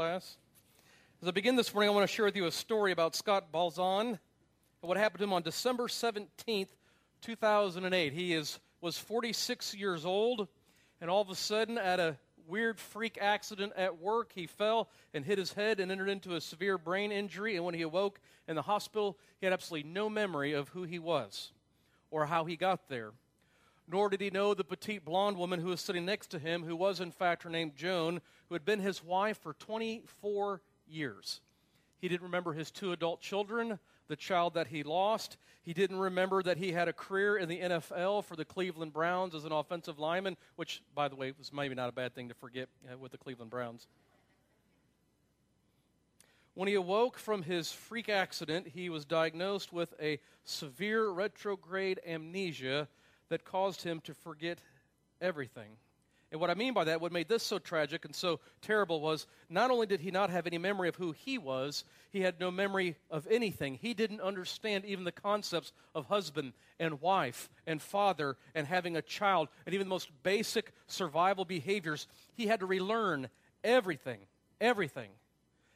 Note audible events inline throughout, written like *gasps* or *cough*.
class. As I begin this morning, I want to share with you a story about Scott Bolzan and what happened to him on December 17th, 2008. He is, was 46 years old, and all of a sudden, at a weird freak accident at work, he fell and hit his head and entered into a severe brain injury. And when he awoke in the hospital, he had absolutely no memory of who he was or how he got there nor did he know the petite blonde woman who was sitting next to him, who was in fact her name Joan, who had been his wife for 24 years. He didn't remember his two adult children, the child that he lost. He didn't remember that he had a career in the NFL for the Cleveland Browns as an offensive lineman, which, by the way, was maybe not a bad thing to forget uh, with the Cleveland Browns. When he awoke from his freak accident, he was diagnosed with a severe retrograde amnesia that caused him to forget everything. And what I mean by that, what made this so tragic and so terrible was not only did he not have any memory of who he was, he had no memory of anything. He didn't understand even the concepts of husband and wife and father and having a child and even the most basic survival behaviors. He had to relearn everything, everything.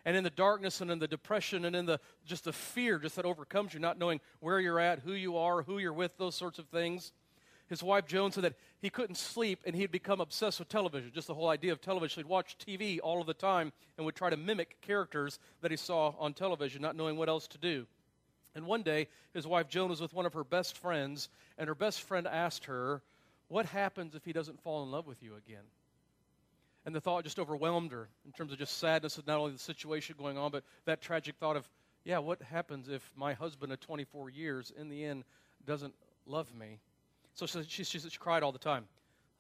And in the darkness and in the depression and in the just the fear just that overcomes you, not knowing where you're at, who you are, who you're with, those sorts of things his wife Joan said that he couldn't sleep and he'd become obsessed with television. Just the whole idea of television. He'd watch TV all of the time and would try to mimic characters that he saw on television, not knowing what else to do. And one day, his wife Joan was with one of her best friends, and her best friend asked her, What happens if he doesn't fall in love with you again? And the thought just overwhelmed her in terms of just sadness of not only the situation going on, but that tragic thought of, yeah, what happens if my husband of 24 years in the end doesn't love me? So she, she, she, she cried all the time.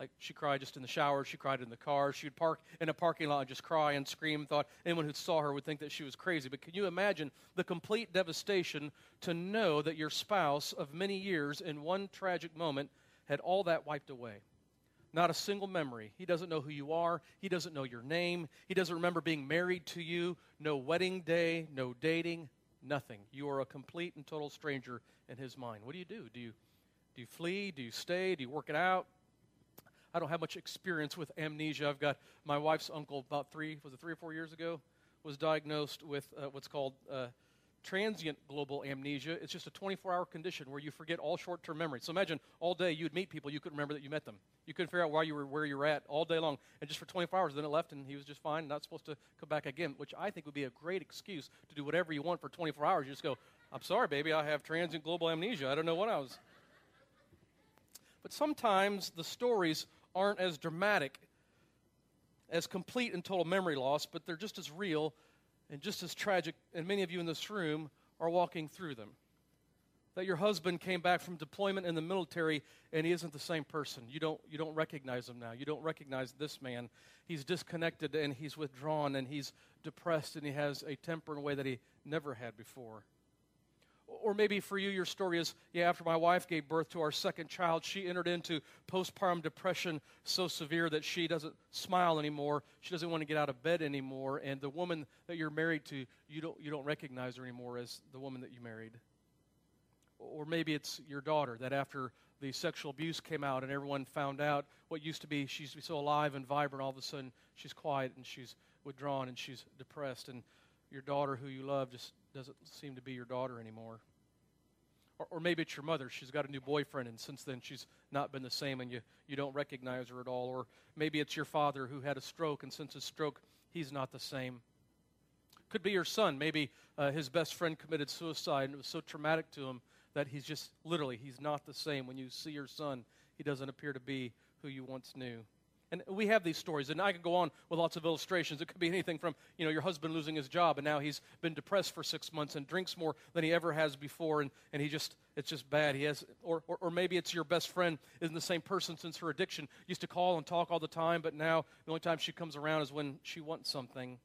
Like she cried just in the shower, she cried in the car. She would park in a parking lot and just cry and scream. Thought anyone who saw her would think that she was crazy. But can you imagine the complete devastation to know that your spouse of many years in one tragic moment had all that wiped away? Not a single memory. He doesn't know who you are. He doesn't know your name. He doesn't remember being married to you. No wedding day, no dating, nothing. You are a complete and total stranger in his mind. What do you do? Do you do you flee? Do you stay? Do you work it out? I don't have much experience with amnesia. I've got my wife's uncle, about three, was it three or four years ago, was diagnosed with uh, what's called uh, transient global amnesia. It's just a 24 hour condition where you forget all short term memory. So imagine all day you'd meet people, you couldn't remember that you met them. You couldn't figure out why you were where you were at all day long. And just for 24 hours, then it left and he was just fine, not supposed to come back again, which I think would be a great excuse to do whatever you want for 24 hours. You just go, I'm sorry, baby, I have transient global amnesia. I don't know what I was. But sometimes the stories aren't as dramatic as complete and total memory loss, but they're just as real and just as tragic, and many of you in this room are walking through them. That your husband came back from deployment in the military and he isn't the same person. You don't, you don't recognize him now. You don't recognize this man. He's disconnected and he's withdrawn and he's depressed and he has a temper in a way that he never had before. Or maybe for you, your story is yeah, after my wife gave birth to our second child, she entered into postpartum depression so severe that she doesn't smile anymore. She doesn't want to get out of bed anymore. And the woman that you're married to, you don't, you don't recognize her anymore as the woman that you married. Or maybe it's your daughter that after the sexual abuse came out and everyone found out what used to be she used to be so alive and vibrant, all of a sudden she's quiet and she's withdrawn and she's depressed. And your daughter, who you love, just doesn't seem to be your daughter anymore. Or, or, maybe it's your mother. She's got a new boyfriend, and since then she's not been the same, and you, you don't recognize her at all. Or maybe it's your father who had a stroke, and since his stroke, he's not the same. Could be your son. Maybe uh, his best friend committed suicide, and it was so traumatic to him that he's just literally, he's not the same. When you see your son, he doesn't appear to be who you once knew. And we have these stories, and I could go on with lots of illustrations. It could be anything from, you know, your husband losing his job, and now he's been depressed for six months and drinks more than he ever has before, and, and he just, it's just bad. He has, or, or, or maybe it's your best friend isn't the same person since her addiction. Used to call and talk all the time, but now the only time she comes around is when she wants something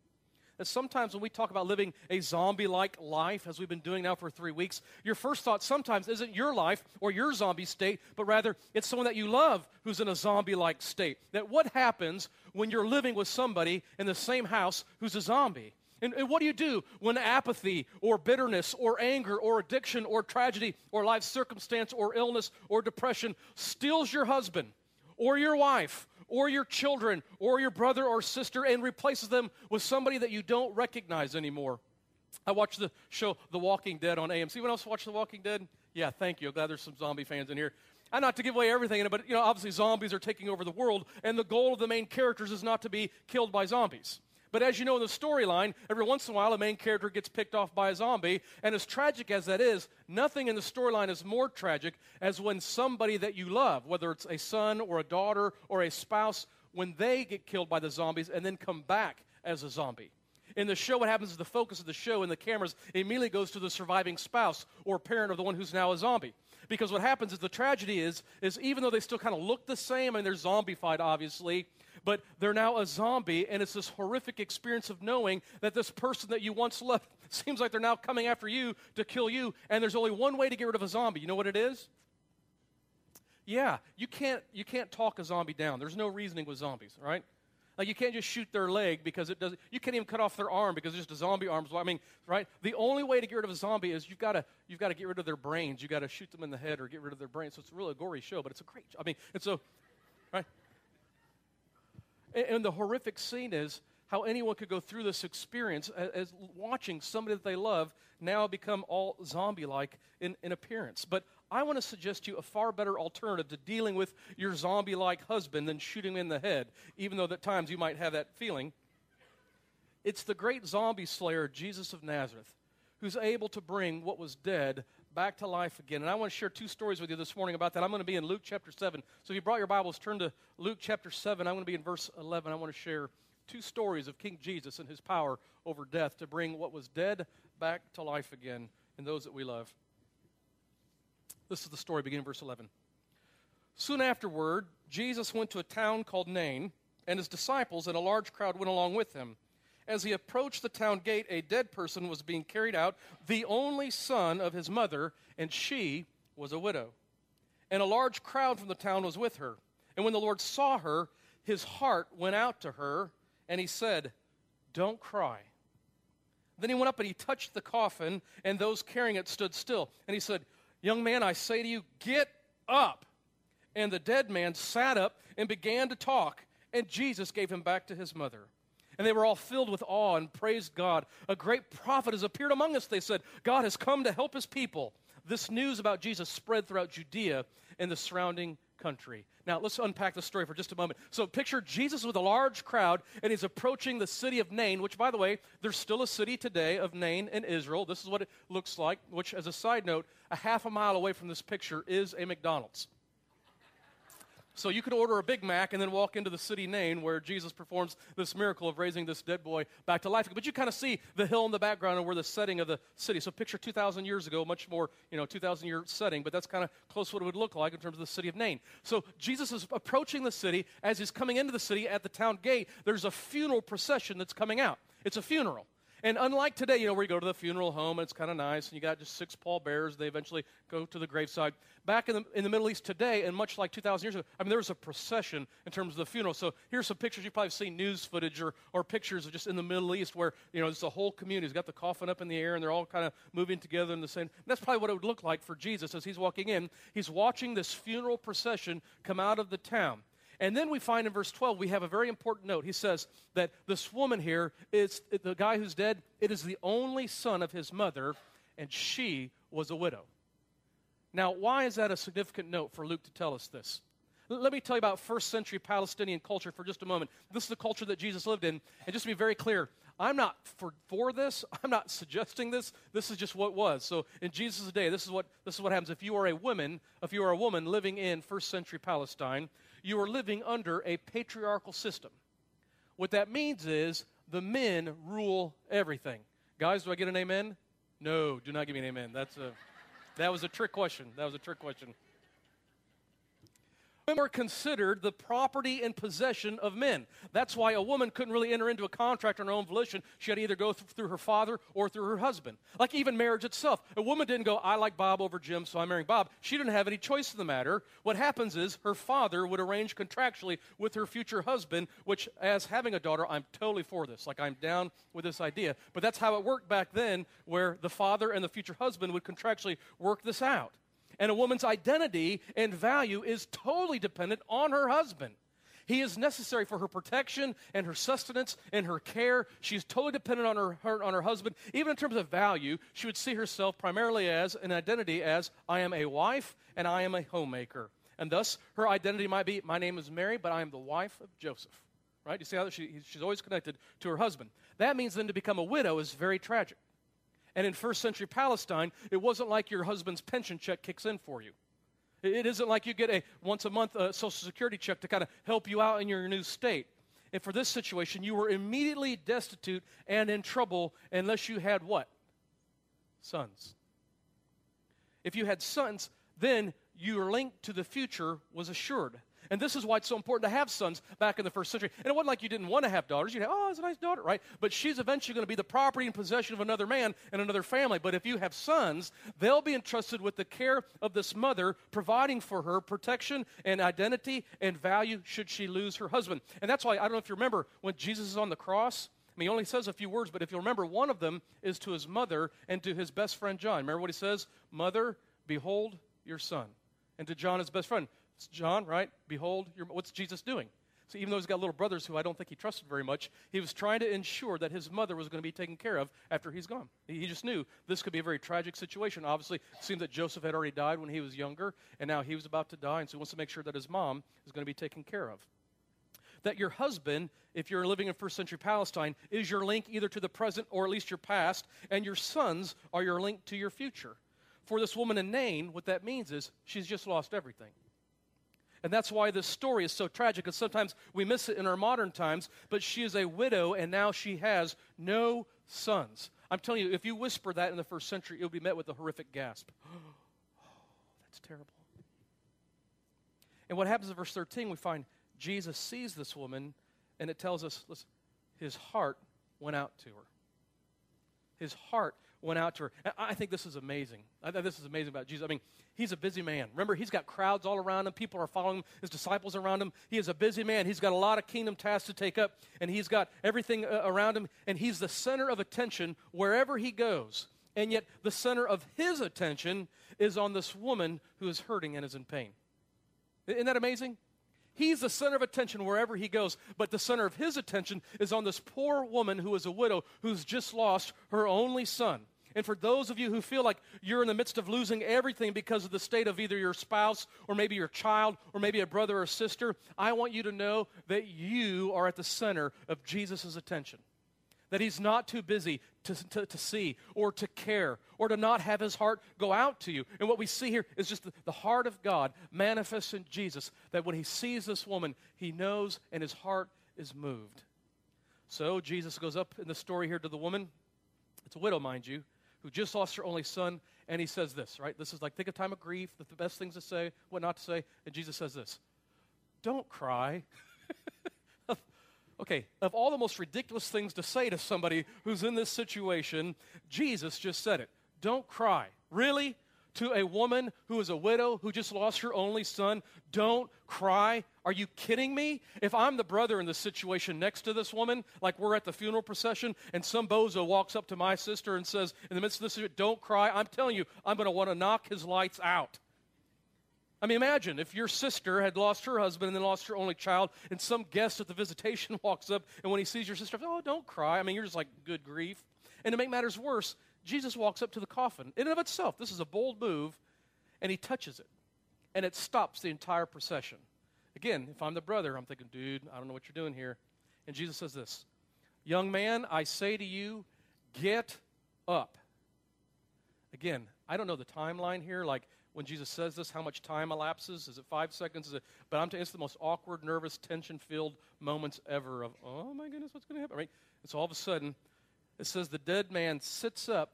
that sometimes when we talk about living a zombie like life, as we've been doing now for three weeks, your first thought sometimes isn't your life or your zombie state, but rather it's someone that you love who's in a zombie like state. That what happens when you're living with somebody in the same house who's a zombie? And, and, what do you do when apathy or bitterness or anger or addiction or tragedy or life circumstance or illness or depression steals your husband or your wife or your children or your brother or sister and replaces them with somebody that you don't recognize anymore. I watched the show The Walking Dead on AMC. Anyone else watch The Walking Dead? Yeah, thank you. I'm glad there's some zombie fans in here. And not to give away everything but you know, obviously zombies are taking over the world, and the goal of the main characters is not to be killed by zombies. But as you know in the storyline, every once in a while a main character gets picked off by a zombie, and as tragic as that is, nothing in the storyline is more tragic as when somebody that you love, whether it's a son or a daughter or a spouse, when they get killed by the zombies and then come back as a zombie. In the show, what happens is the focus of the show and the cameras immediately goes to the surviving spouse or parent of the one who's now a zombie. Because what happens is the tragedy is, is even though they still kind of look the same and they're zombified, obviously, but they're now a zombie, and it's this horrific experience of knowing that this person that you once loved *laughs* seems like they're now coming after you to kill you, and there's only one way to get rid of a zombie. You know what it is? Yeah, you can't, you can't talk a zombie down. There's no reasoning with zombies, right? Like you can't just shoot their leg because it doesn't. You can't even cut off their arm because it's just a zombie arm. I mean, right? The only way to get rid of a zombie is you've got to you've got to get rid of their brains. You've got to shoot them in the head or get rid of their brains. So it's a really a gory show, but it's a great. I mean, it's a right. And, and the horrific scene is how anyone could go through this experience as, as watching somebody that they love now become all zombie-like in, in appearance. But I want to suggest to you a far better alternative to dealing with your zombie like husband than shooting him in the head, even though at times you might have that feeling. It's the great zombie slayer, Jesus of Nazareth, who's able to bring what was dead back to life again. And I want to share two stories with you this morning about that. I'm going to be in Luke chapter 7. So if you brought your Bibles, turn to Luke chapter 7. I'm going to be in verse 11. I want to share two stories of King Jesus and his power over death to bring what was dead back to life again in those that we love. This is the story beginning verse 11. Soon afterward, Jesus went to a town called Nain, and his disciples and a large crowd went along with him. As he approached the town gate, a dead person was being carried out, the only son of his mother, and she was a widow. And a large crowd from the town was with her. And when the Lord saw her, his heart went out to her, and he said, Don't cry. Then he went up and he touched the coffin, and those carrying it stood still. And he said, Young man, I say to you, get up. And the dead man sat up and began to talk, and Jesus gave him back to his mother. And they were all filled with awe and praised God. A great prophet has appeared among us, they said. God has come to help his people. This news about Jesus spread throughout Judea and the surrounding country. Now, let's unpack the story for just a moment. So, picture Jesus with a large crowd, and he's approaching the city of Nain, which, by the way, there's still a city today of Nain in Israel. This is what it looks like, which, as a side note, a half a mile away from this picture is a McDonald's. So you could order a Big Mac and then walk into the city Nain where Jesus performs this miracle of raising this dead boy back to life. But you kind of see the hill in the background and where the setting of the city. So picture 2,000 years ago, much more, you know, 2,000 year setting, but that's kind of close to what it would look like in terms of the city of Nain. So Jesus is approaching the city. As he's coming into the city at the town gate, there's a funeral procession that's coming out. It's a funeral. And unlike today, you know, where you go to the funeral home and it's kind of nice, and you got just six pallbearers, they eventually go to the graveside. Back in the, in the Middle East today, and much like 2,000 years ago, I mean, there was a procession in terms of the funeral. So here's some pictures. You've probably seen news footage or, or pictures of just in the Middle East where, you know, it's a whole community. He's got the coffin up in the air, and they're all kind of moving together in the same. that's probably what it would look like for Jesus as he's walking in. He's watching this funeral procession come out of the town. And then we find in verse 12, we have a very important note. He says that this woman here is the guy who's dead, it is the only son of his mother, and she was a widow. Now, why is that a significant note for Luke to tell us this? Let me tell you about first century Palestinian culture for just a moment. This is the culture that Jesus lived in. And just to be very clear, I'm not for, for this. *laughs* I'm not suggesting this. This is just what was. So in Jesus' day, this is what this is what happens. If you are a woman, if you are a woman living in first century Palestine, you are living under a patriarchal system. What that means is the men rule everything. Guys, do I get an amen? No, do not give me an amen. That's a that was a trick question. That was a trick question women were considered the property and possession of men. That's why a woman couldn't really enter into a contract on her own volition. She had to either go th- through her father or through her husband. Like even marriage itself. A woman didn't go, I like Bob over Jim, so I'm marrying Bob. She didn't have any choice in the matter. What happens is her father would arrange contractually with her future husband, which, as having a daughter, I'm totally for this. Like I'm down with this idea. But that's how it worked back then, where the father and the future husband would contractually work this out. And a woman's identity and value is totally dependent on her husband. He is necessary for her protection and her sustenance and her care. She is totally dependent on her, her, on her husband. Even in terms of value, she would see herself primarily as an identity as I am a wife and I am a homemaker. And thus, her identity might be my name is Mary, but I am the wife of Joseph. Right? You see how she, she's always connected to her husband. That means then to become a widow is very tragic. And in first century Palestine, it wasn't like your husband's pension check kicks in for you. It isn't like you get a once a month uh, Social Security check to kind of help you out in your new state. And for this situation, you were immediately destitute and in trouble unless you had what? Sons. If you had sons, then your link to the future was assured. And this is why it's so important to have sons back in the first century. And it wasn't like you didn't want to have daughters. You'd have, oh, it's a nice daughter, right? But she's eventually going to be the property and possession of another man and another family. But if you have sons, they'll be entrusted with the care of this mother, providing for her protection and identity and value should she lose her husband. And that's why, I don't know if you remember, when Jesus is on the cross, I mean, he only says a few words, but if you remember, one of them is to his mother and to his best friend John. Remember what he says? Mother, behold your son. And to John, his best friend, it's John, right? Behold, what's Jesus doing? So even though he's got little brothers who I don't think he trusted very much, he was trying to ensure that his mother was going to be taken care of after he's gone. He just knew this could be a very tragic situation. Obviously, it seemed that Joseph had already died when he was younger, and now he was about to die, and so he wants to make sure that his mom is going to be taken care of. That your husband, if you're living in first century Palestine, is your link either to the present or at least your past, and your sons are your link to your future. For this woman in Nain, what that means is she's just lost everything. And that's why this story is so tragic, because sometimes we miss it in our modern times. But she is a widow, and now she has no sons. I'm telling you, if you whisper that in the first century, it will be met with a horrific gasp. *gasps* Oh, that's terrible. And what happens in verse 13, we find Jesus sees this woman, and it tells us, listen, his heart went out to her. His heart went out to her. I think this is amazing. I think this is amazing about Jesus. I mean, he's a busy man. Remember, he's got crowds all around him. People are following him, his disciples around him. He is a busy man. He's got a lot of kingdom tasks to take up, and he's got everything uh, around him, and he's the center of attention wherever he goes. And yet, the center of his attention is on this woman who is hurting and is in pain. Isn't that amazing? He's the center of attention wherever he goes, but the center of his attention is on this poor woman who is a widow who's just lost her only son. And for those of you who feel like you're in the midst of losing everything because of the state of either your spouse or maybe your child or maybe a brother or sister, I want you to know that you are at the center of Jesus' attention that he's not too busy to, to, to, see or to care or to not have his heart go out to you. And what we see here is just the, the heart of God manifests in Jesus, that when he sees this woman, he knows and his heart is moved. So Jesus goes up in the story here to the woman. It's a widow, mind you, who just lost her only son, and he says this, right? This is like, think of time of grief, the best things to say, what not to say. And Jesus says this Don't cry. *laughs* Okay, of all the most ridiculous things to say to somebody who's in this situation, Jesus just said it. Don't cry. Really? To a woman who is a widow who just lost her only son, don't cry. Are you kidding me? If I'm the brother in the situation next to this woman, like we're at the funeral procession, and some bozo walks up to my sister and says, in the midst of this, don't cry, I'm telling you, I'm going to want to knock his lights out. I mean, imagine if your sister had lost her husband and then lost her only child, and some guest at the visitation *laughs* walks up, and when he sees your sister, oh, don't cry. I mean, you're just like, good grief. And to make matters worse, Jesus walks up to the coffin. In and of itself, this is a bold move, and he touches it. And it stops the entire procession. Again, if I'm the brother, I'm thinking, dude, I don't know what you're doing here. And Jesus says this Young man, I say to you, get up. Again, I don't know the timeline here. Like, when Jesus says this, how much time elapses? Is it five seconds? Is it, but I'm telling you, it's the most awkward, nervous, tension filled moments ever of, oh my goodness, what's going to happen? Right? And so all of a sudden, it says the dead man sits up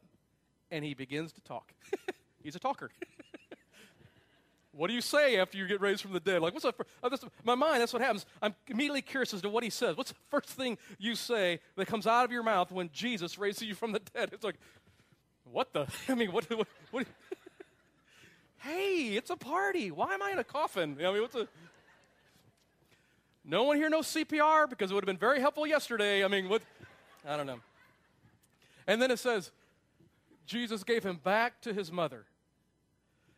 and he begins to talk. *laughs* He's a talker. *laughs* what do you say after you get raised from the dead? Like, what's up? Oh, my mind, that's what happens. I'm immediately curious as to what he says. What's the first thing you say that comes out of your mouth when Jesus raises you from the dead? It's like, what the? *laughs* I mean, what? what, what Hey, it's a party. Why am I in a coffin? I mean, what's a. No one here knows CPR because it would have been very helpful yesterday. I mean, what? I don't know. And then it says, Jesus gave him back to his mother.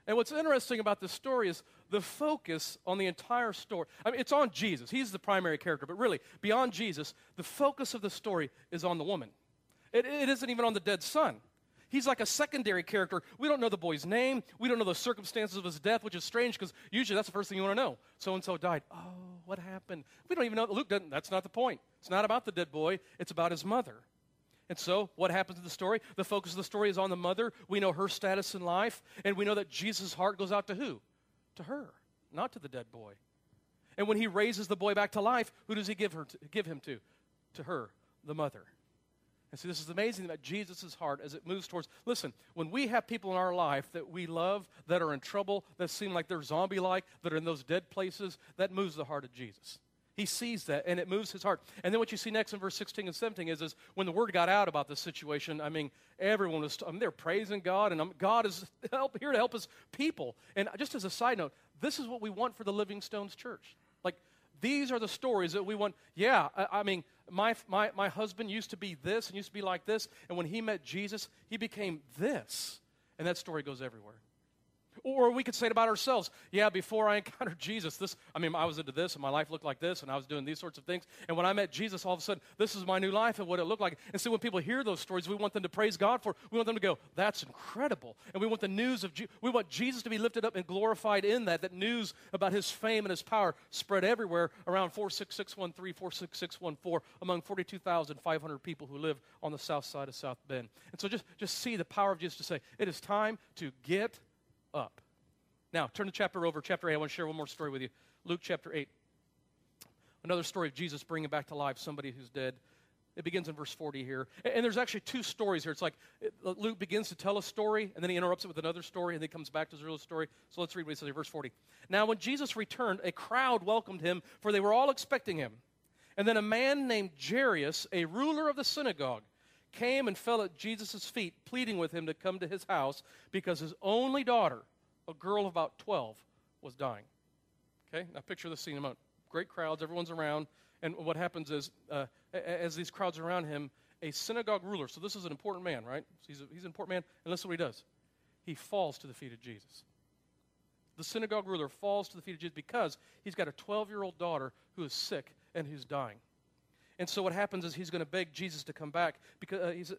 And what's interesting about this story is the focus on the entire story. I mean, it's on Jesus. He's the primary character, but really, beyond Jesus, the focus of the story is on the woman. It, it isn't even on the dead son. He's like a secondary character. We don't know the boy's name. We don't know the circumstances of his death, which is strange because usually that's the first thing you want to know. So and so died. Oh, what happened? We don't even know. Luke doesn't. That's not the point. It's not about the dead boy, it's about his mother. And so, what happens in the story? The focus of the story is on the mother. We know her status in life, and we know that Jesus' heart goes out to who? To her, not to the dead boy. And when he raises the boy back to life, who does he give, her to, give him to? To her, the mother. And see, this is amazing about Jesus' heart as it moves towards. Listen, when we have people in our life that we love, that are in trouble, that seem like they're zombie like, that are in those dead places, that moves the heart of Jesus. He sees that and it moves his heart. And then what you see next in verse 16 and 17 is, is when the word got out about this situation, I mean, everyone was, I mean, they're praising God and um, God is *laughs* help, here to help his people. And just as a side note, this is what we want for the Living Stones Church. These are the stories that we want. Yeah, I, I mean, my, my, my husband used to be this and used to be like this. And when he met Jesus, he became this. And that story goes everywhere. Or we could say it about ourselves. Yeah, before I encountered Jesus, this, I mean, I was into this and my life looked like this and I was doing these sorts of things. And when I met Jesus, all of a sudden, this is my new life and what it looked like. And so when people hear those stories, we want them to praise God for We want them to go, that's incredible. And we want the news of, Je- we want Jesus to be lifted up and glorified in that, that news about his fame and his power spread everywhere around 46613, 46614, among 42,500 people who live on the south side of South Bend. And so just, just see the power of Jesus to say, it is time to get up. Now, turn the chapter over, chapter 8. I want to share one more story with you. Luke chapter 8. Another story of Jesus bringing back to life somebody who's dead. It begins in verse 40 here. And there's actually two stories here. It's like uh, Luke begins to tell a story, and then he interrupts it with another story, and then comes back to his real story. So let's read what he says here, verse 40. Now, when Jesus returned, a crowd welcomed him, for they were all expecting him. And then a man named Jairus, a ruler of the synagogue, came and fell at Jesus' feet, pleading with him to come to his house because his only daughter, a girl of about 12, was dying. Okay, now picture the scene a. Great crowds, everyone's around, and what happens is, uh, as these crowds around him, a synagogue ruler, so this is an important man, right? He's, a, he's an important man, and listen to what he does. He falls to the feet of Jesus. The synagogue ruler falls to the feet of Jesus because he's got a 12 year old daughter who is sick and who's dying. And so what happens is he's going to beg Jesus to come back because uh, he's uh,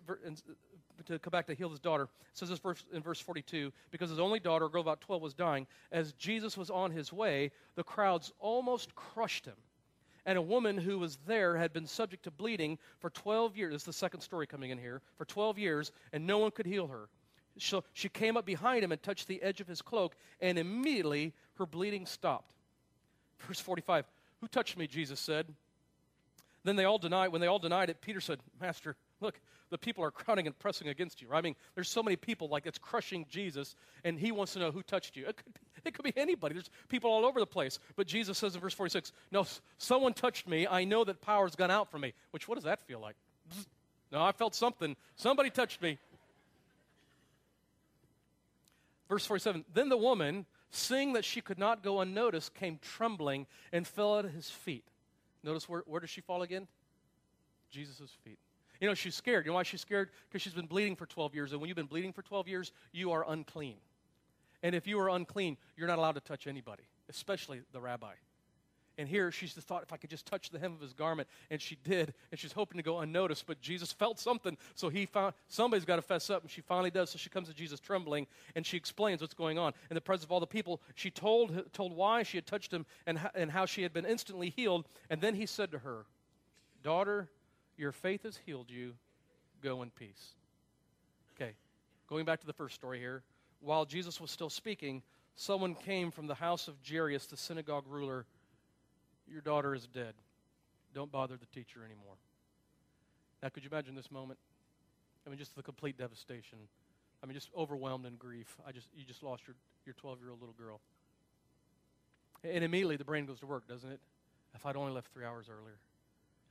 to come back to heal his daughter. It says this verse, in verse 42 because his only daughter, a girl about 12, was dying. As Jesus was on his way, the crowds almost crushed him. And a woman who was there had been subject to bleeding for 12 years. This is the second story coming in here. For 12 years, and no one could heal her. So she came up behind him and touched the edge of his cloak, and immediately her bleeding stopped. Verse 45 Who touched me? Jesus said. Then they all denied, when they all denied it, Peter said, Master, look, the people are crowding and pressing against you. I mean, there's so many people like it's crushing Jesus, and he wants to know who touched you. It could, be, it could be anybody. There's people all over the place. But Jesus says in verse 46, No, someone touched me. I know that power's gone out from me. Which, what does that feel like? *sniffs* No, I felt something. Somebody touched me. Verse 47 Then the woman, seeing that she could not go unnoticed, came trembling and fell at his feet. Notice where, where does she fall again? Jesus' feet. You know, she's scared. You know why she's scared? Because she's been bleeding for 12 years. And when you've been bleeding for 12 years, you are unclean. And if you are unclean, you're not allowed to touch anybody, especially the rabbi. And here she's just thought if I could just touch the hem of his garment, and she did, and she's hoping to go unnoticed. But Jesus felt something, so he found somebody's got to fess up, and she finally does. So she comes to Jesus trembling, and she explains what's going on. In the presence of all the people, she told told why she had touched him and and how she had been instantly healed. And then he said to her, "Daughter, your faith has healed you. Go in peace." Okay, going back to the first story here. While Jesus was still speaking, someone came from the house of Jairus, the synagogue ruler your daughter is dead. Don't bother the teacher anymore. Now, could you imagine this moment? I mean, just the complete devastation. I mean, just overwhelmed in grief. I just, you just lost your, your 12 year old little girl. And immediately the brain goes to work, doesn't it? If I'd only left three hours earlier.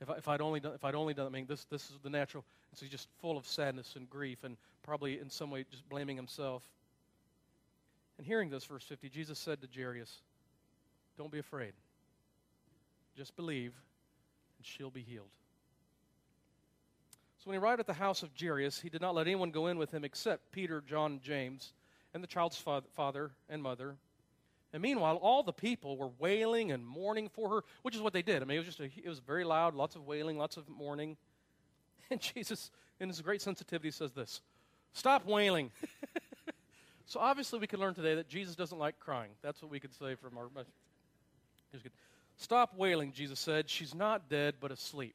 If, I, if I'd only done, if I'd only done, I mean, this, this is the natural. So he's just full of sadness and grief and probably in some way just blaming himself. And hearing this, verse 50, Jesus said to Jairus, Don't be afraid. Just believe, and she'll be healed. So when he arrived at the house of Jairus, he did not let anyone go in with him except Peter, John, and James. and the child's father and mother. And meanwhile, all the people were wailing and mourning for her, which is what they did. I mean, it was just a, it was very loud, lots of wailing, lots of mourning. *laughs* And Jesus, in his great sensitivity, says this: "Stop wailing." *laughs* so obviously, we can learn today that Jesus doesn't like crying. That's what we could say from our. *laughs* Stop wailing, Jesus said. She's not dead, but asleep.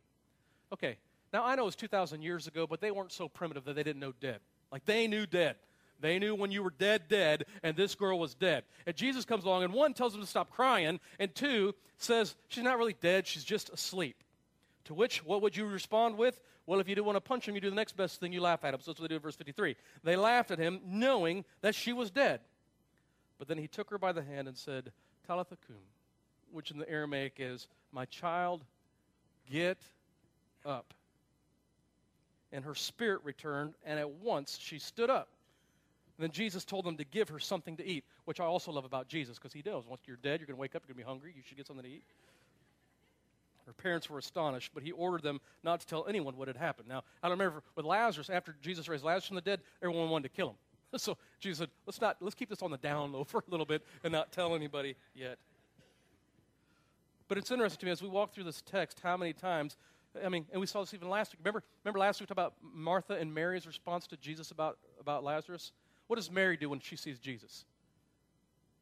Okay, now I know it's 2,000 years ago, but they weren't so primitive that they didn't know dead. Like they knew dead. They knew when you were dead, dead, and this girl was dead. And Jesus comes along, and one tells them to stop crying, and two says she's not really dead, she's just asleep. To which, what would you respond with? Well, if you do want to punch him, you do the next best thing, you laugh at him. So that's what they do in verse 53. They laughed at him, knowing that she was dead. But then he took her by the hand and said, Talitha cum, which in the Aramaic is, My child, get up. And her spirit returned, and at once she stood up. And then Jesus told them to give her something to eat, which I also love about Jesus because he does. Once you're dead, you're going to wake up, you're going to be hungry, you should get something to eat. Her parents were astonished, but he ordered them not to tell anyone what had happened. Now, I don't remember with Lazarus, after Jesus raised Lazarus from the dead, everyone wanted to kill him. *laughs* So Jesus said, let's, not, let's keep this on the down low for a little bit and not tell anybody yet. But it's interesting to me as we walk through this text how many times, I mean, and we saw this even last week. Remember, remember last week we talked about Martha and Mary's response to Jesus about, about Lazarus? What does Mary do when she sees Jesus?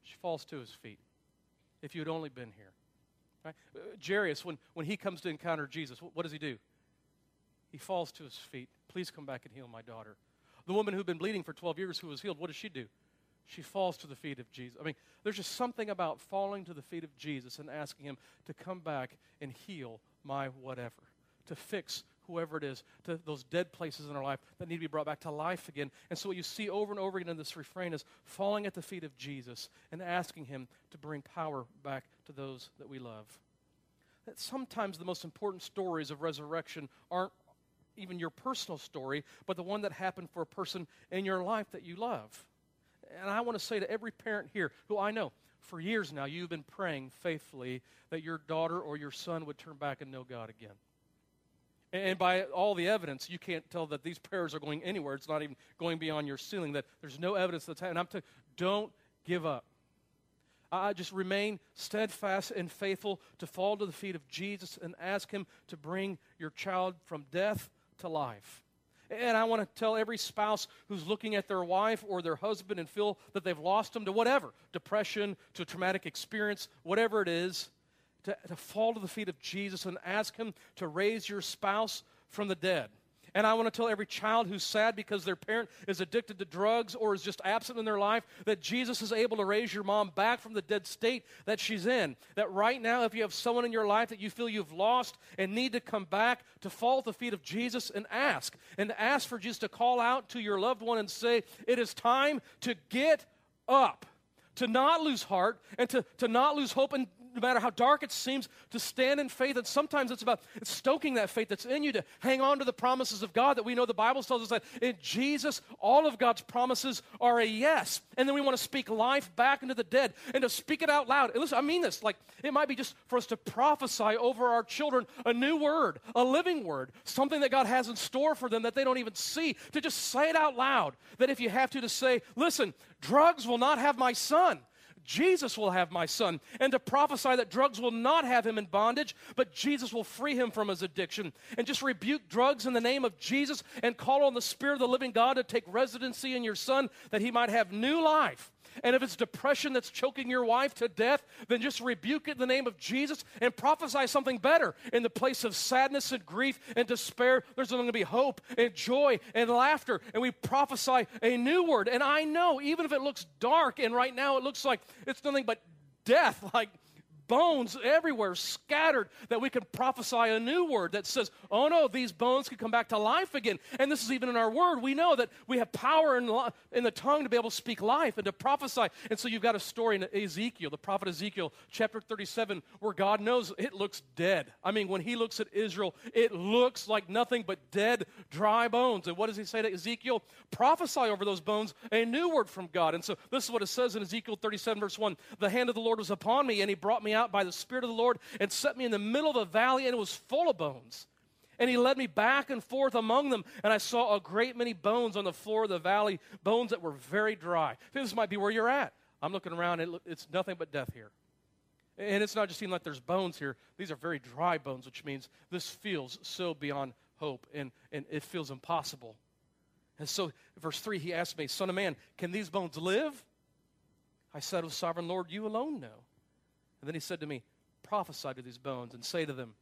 She falls to his feet. If you had only been here. Right? Uh, Jairus, when, when he comes to encounter Jesus, what, what does he do? He falls to his feet. Please come back and heal my daughter. The woman who'd been bleeding for 12 years who was healed, what does she do? She falls to the feet of Jesus. I mean, there's just something about falling to the feet of Jesus and asking him to come back and heal my whatever, to fix whoever it is, to those dead places in our life that need to be brought back to life again. And so what you see over and over again in this refrain is falling at the feet of Jesus and asking him to bring power back to those that we love. That sometimes the most important stories of resurrection aren't even your personal story, but the one that happened for a person in your life that you love. And I want to say to every parent here who I know, for years now, you've been praying faithfully that your daughter or your son would turn back and know God again. And by all the evidence, you can't tell that these prayers are going anywhere. It's not even going beyond your ceiling, that there's no evidence that's happening. I'm telling don't give up. I just remain steadfast and faithful to fall to the feet of Jesus and ask Him to bring your child from death to life. And I want to tell every spouse who's looking at their wife or their husband and feel that they've lost them to whatever depression, to traumatic experience, whatever it is to, to fall to the feet of Jesus and ask Him to raise your spouse from the dead. And I want to tell every child who's sad because their parent is addicted to drugs or is just absent in their life that Jesus is able to raise your mom back from the dead state that she's in. That right now, if you have someone in your life that you feel you've lost and need to come back, to fall at the feet of Jesus and ask. And ask for Jesus to call out to your loved one and say, It is time to get up to not lose heart and to, to not lose hope and no matter how dark it seems, to stand in faith. And sometimes it's about stoking that faith that's in you to hang on to the promises of God that we know the Bible tells us that in Jesus, all of God's promises are a yes. And then we want to speak life back into the dead and to speak it out loud. And listen, I mean this. Like, it might be just for us to prophesy over our children a new word, a living word, something that God has in store for them that they don't even see, to just say it out loud. That if you have to, to say, listen, drugs will not have my son. Jesus will have my son, and to prophesy that drugs will not have him in bondage, but Jesus will free him from his addiction. And just rebuke drugs in the name of Jesus and call on the Spirit of the living God to take residency in your son that he might have new life and if it's depression that's choking your wife to death, then just rebuke it in the name of Jesus and prophesy something better. In the place of sadness and grief and despair, there's going to be hope and joy and laughter. And we prophesy a new word. And I know, even if it looks dark and right now it looks like it's nothing but death, *laughs* like bones everywhere scattered that we can prophesy a new word that says, oh no, these bones can come back to life again. And this is even in our word. We know that we have power in, in the tongue to be able to speak life and to prophesy. And so you've got a story in Ezekiel, the prophet Ezekiel, chapter 37, where God knows it looks dead. I mean, when he looks at Israel, it looks like nothing but dead, dry bones. And what does he say to Ezekiel? Prophesy over those bones a new word from God. And so this is what it says in Ezekiel 37, verse 1 The hand of the Lord was upon me, and he brought me out out by the Spirit of the Lord and set me in the middle of a valley, and it was full of bones. And he led me back and forth among them, and I saw a great many bones on the floor of the valley, bones that were very dry. This might be where you're at. I'm looking around, and it's nothing but death here. And it's not just seeming like there's bones here. These are very dry bones, which means this feels so beyond hope, and, and it feels impossible. And so, verse 3, he asked me, Son of man, can these bones live? I said, O sovereign Lord, you alone know. And then he said to me, Prophesy to these bones and say to them,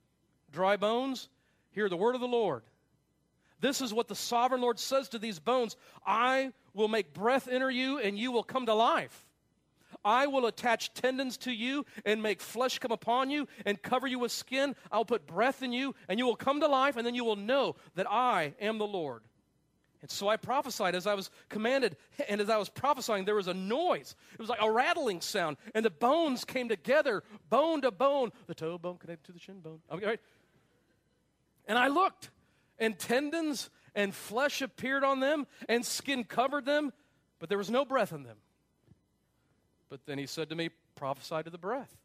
Dry bones, hear the word of the Lord. This is what the sovereign Lord says to these bones I will make breath enter you, and you will come to life. I will attach tendons to you and make flesh come upon you and cover you with skin. I'll put breath in you, and you will come to life, and then you will know that I am the Lord. And so I prophesied as I was commanded, and as I was prophesying, there was a noise. It was like a rattling sound, and the bones came together, bone to bone, the toe bone connected to the shin bone. Okay, right? And I looked, and tendons and flesh appeared on them, and skin covered them, but there was no breath in them. But then he said to me, Prophesy to the breath.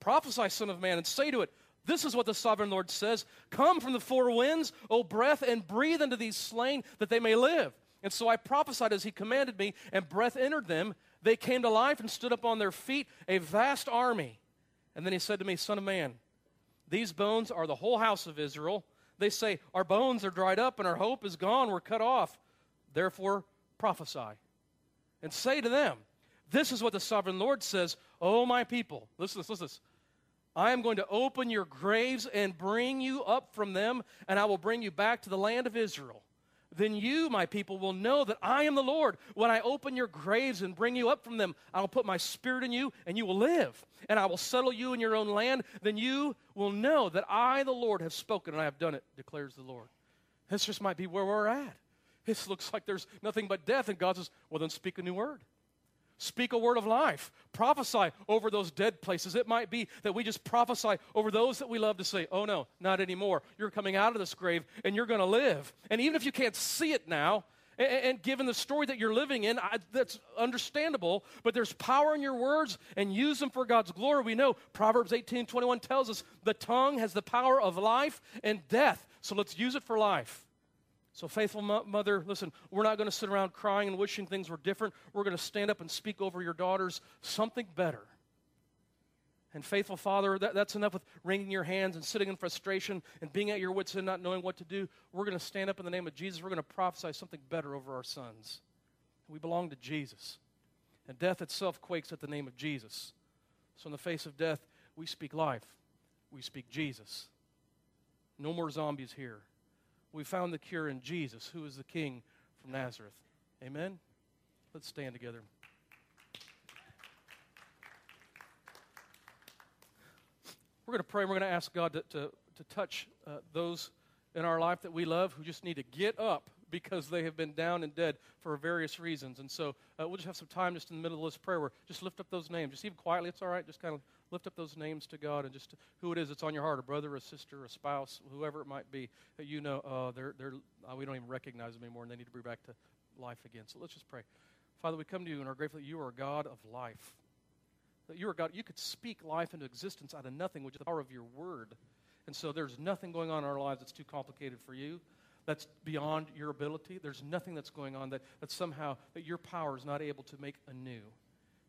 Prophesy, Son of Man, and say to it, This is what the sovereign Lord says Come from the four winds, O breath, and breathe into these slain that they may live. And so I prophesied as he commanded me, and breath entered them. They came to life and stood up on their feet, a vast army. And then he said to me, Son of man, these bones are the whole house of Israel. They say, Our bones are dried up, and our hope is gone. We're cut off. Therefore, prophesy. And say to them, this is what the sovereign Lord says Oh, my people, listen to this, listen to this. I am going to open your graves and bring you up from them, and I will bring you back to the land of Israel. Then you, my people, will know that I am the Lord. When I open your graves and bring you up from them, I will put my spirit in you, and you will live. And I will settle you in your own land. Then you will know that I, the Lord, have spoken, and I have done it, declares the Lord. This just might be where we're at. This looks like there's nothing but death, and God says, Well, then speak a new word. Speak a word of life. Prophesy over those dead places. It might be that we just prophesy over those that we love to say, oh no, not anymore. You're coming out of this grave and you're going to live. And even if you can't see it now, and, given the story that you're living in, I, that's understandable, but there's power in your words and use them for God's glory. We know Proverbs 18 21 tells us the tongue has the power of life and death. So let's use it for life. So, faithful mother, listen, we're not going to sit around crying and wishing things were different. We're going to stand up and speak over your daughters something better. And, faithful father, that, that's enough with wringing your hands and sitting in frustration and being at your wits' end, not knowing what to do. We're going to stand up in the name of Jesus. We're going to prophesy something better over our sons. We belong to Jesus. And death itself quakes at the name of Jesus. So, in the face of death, we speak life, we speak Jesus. No more zombies here we found the cure in Jesus, who is the King from Nazareth. Amen? Let's stand together. We're going to pray. We're going to ask God to, to, to touch uh, those in our life that we love who just need to get up because they have been down and dead for various reasons. And so uh, we'll just have some time just in the middle of this prayer where just lift up those names. Just even quietly, it's all right. Just kind of lift up those names to God and just who it is that's on your heart a brother, a sister, a spouse, whoever it might be that you know uh, they're, they're, uh, we don't even recognize them anymore and they need to be back to life again. So let's just pray. Father, we come to you and are grateful that you are a God of life. That you are God, you could speak life into existence out of nothing, which is the power of your word. And so there's nothing going on in our lives that's too complicated for you that's beyond your ability. There's nothing that's going on that, that somehow that your power is not able to make anew.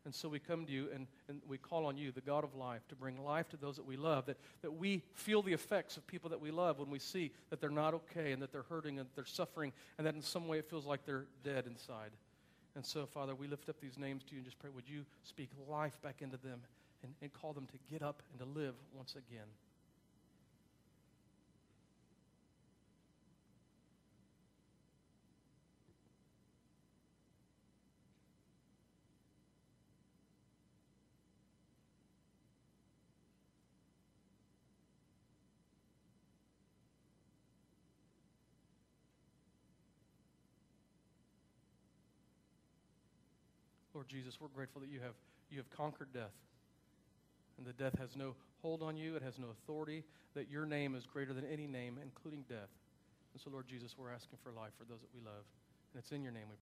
And so we come to you and, and we call on you, the God of life, to bring life to those that we love, that, that we feel the effects of people that we love when we see that they're not okay and that they're hurting and they're suffering and that in some way it feels like they're dead inside. And so, Father, we lift up these names to you and just pray, would you speak life back into them and, and call them to get up and to live once again. Jesus, we're grateful that you have, you have conquered death. And that death has no hold on you, it has no authority, that your name is greater than any name, including death. And so, Lord Jesus, we're asking for life for those that we love. And it's in your name we